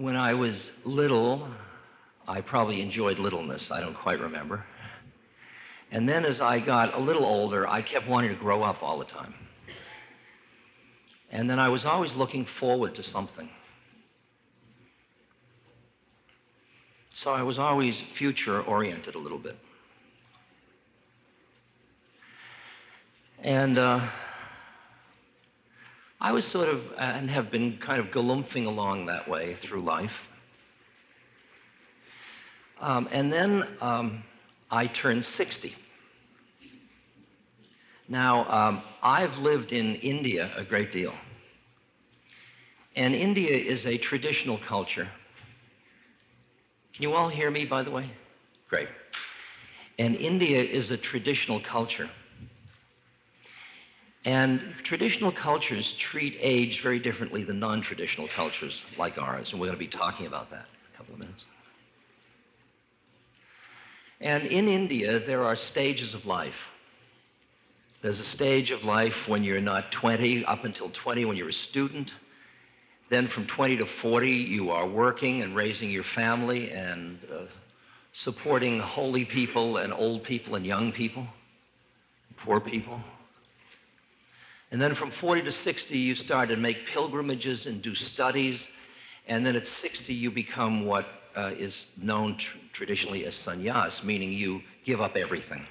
When I was little, I probably enjoyed littleness. I don't quite remember. And then as I got a little older, I kept wanting to grow up all the time. And then I was always looking forward to something. So I was always future oriented a little bit. And uh, I was sort of, and have been kind of galumphing along that way through life. Um, and then um, I turned 60. Now, um, I've lived in India a great deal. And India is a traditional culture. Can you all hear me, by the way? Great. And India is a traditional culture. And traditional cultures treat age very differently than non traditional cultures like ours. And we're going to be talking about that in a couple of minutes. And in India, there are stages of life. There's a stage of life when you're not 20, up until 20 when you're a student. Then from 20 to 40, you are working and raising your family and uh, supporting holy people and old people and young people, poor people. And then from 40 to 60, you start to make pilgrimages and do studies. And then at 60, you become what uh, is known tr- traditionally as sannyas, meaning you give up everything.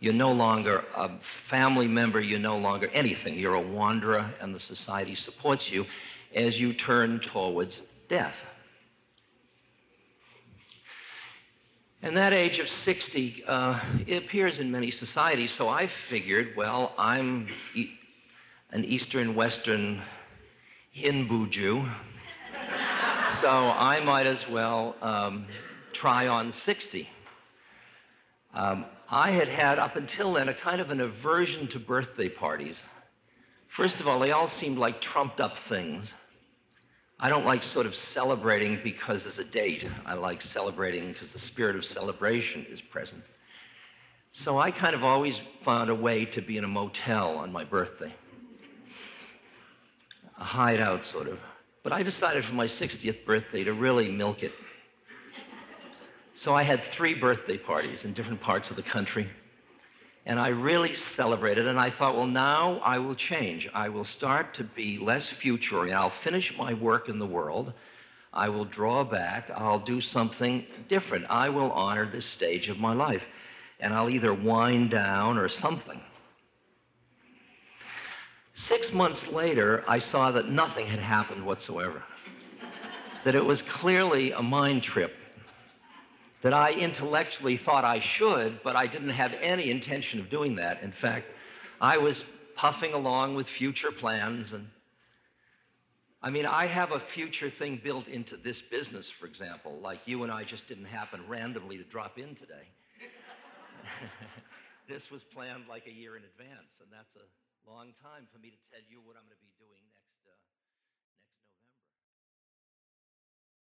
You're no longer a family member, you're no longer anything. You're a wanderer, and the society supports you as you turn towards death. And that age of 60 uh, it appears in many societies, so I figured, well, I'm e- an Eastern Western Hindu Jew, so I might as well um, try on 60. Um, I had had, up until then, a kind of an aversion to birthday parties. First of all, they all seemed like trumped up things. I don't like sort of celebrating because there's a date. I like celebrating because the spirit of celebration is present. So I kind of always found a way to be in a motel on my birthday, a hideout sort of. But I decided for my 60th birthday to really milk it. So I had three birthday parties in different parts of the country. And I really celebrated, and I thought, well, now I will change. I will start to be less future, and I'll finish my work in the world. I will draw back. I'll do something different. I will honor this stage of my life. And I'll either wind down or something. Six months later, I saw that nothing had happened whatsoever. that it was clearly a mind trip that I intellectually thought I should, but I didn't have any intention of doing that. In fact, I was puffing along with future plans and I mean, I have a future thing built into this business, for example, like you and I just didn't happen randomly to drop in today. this was planned like a year in advance, and that's a long time for me to tell you what I'm going to be doing next. Uh,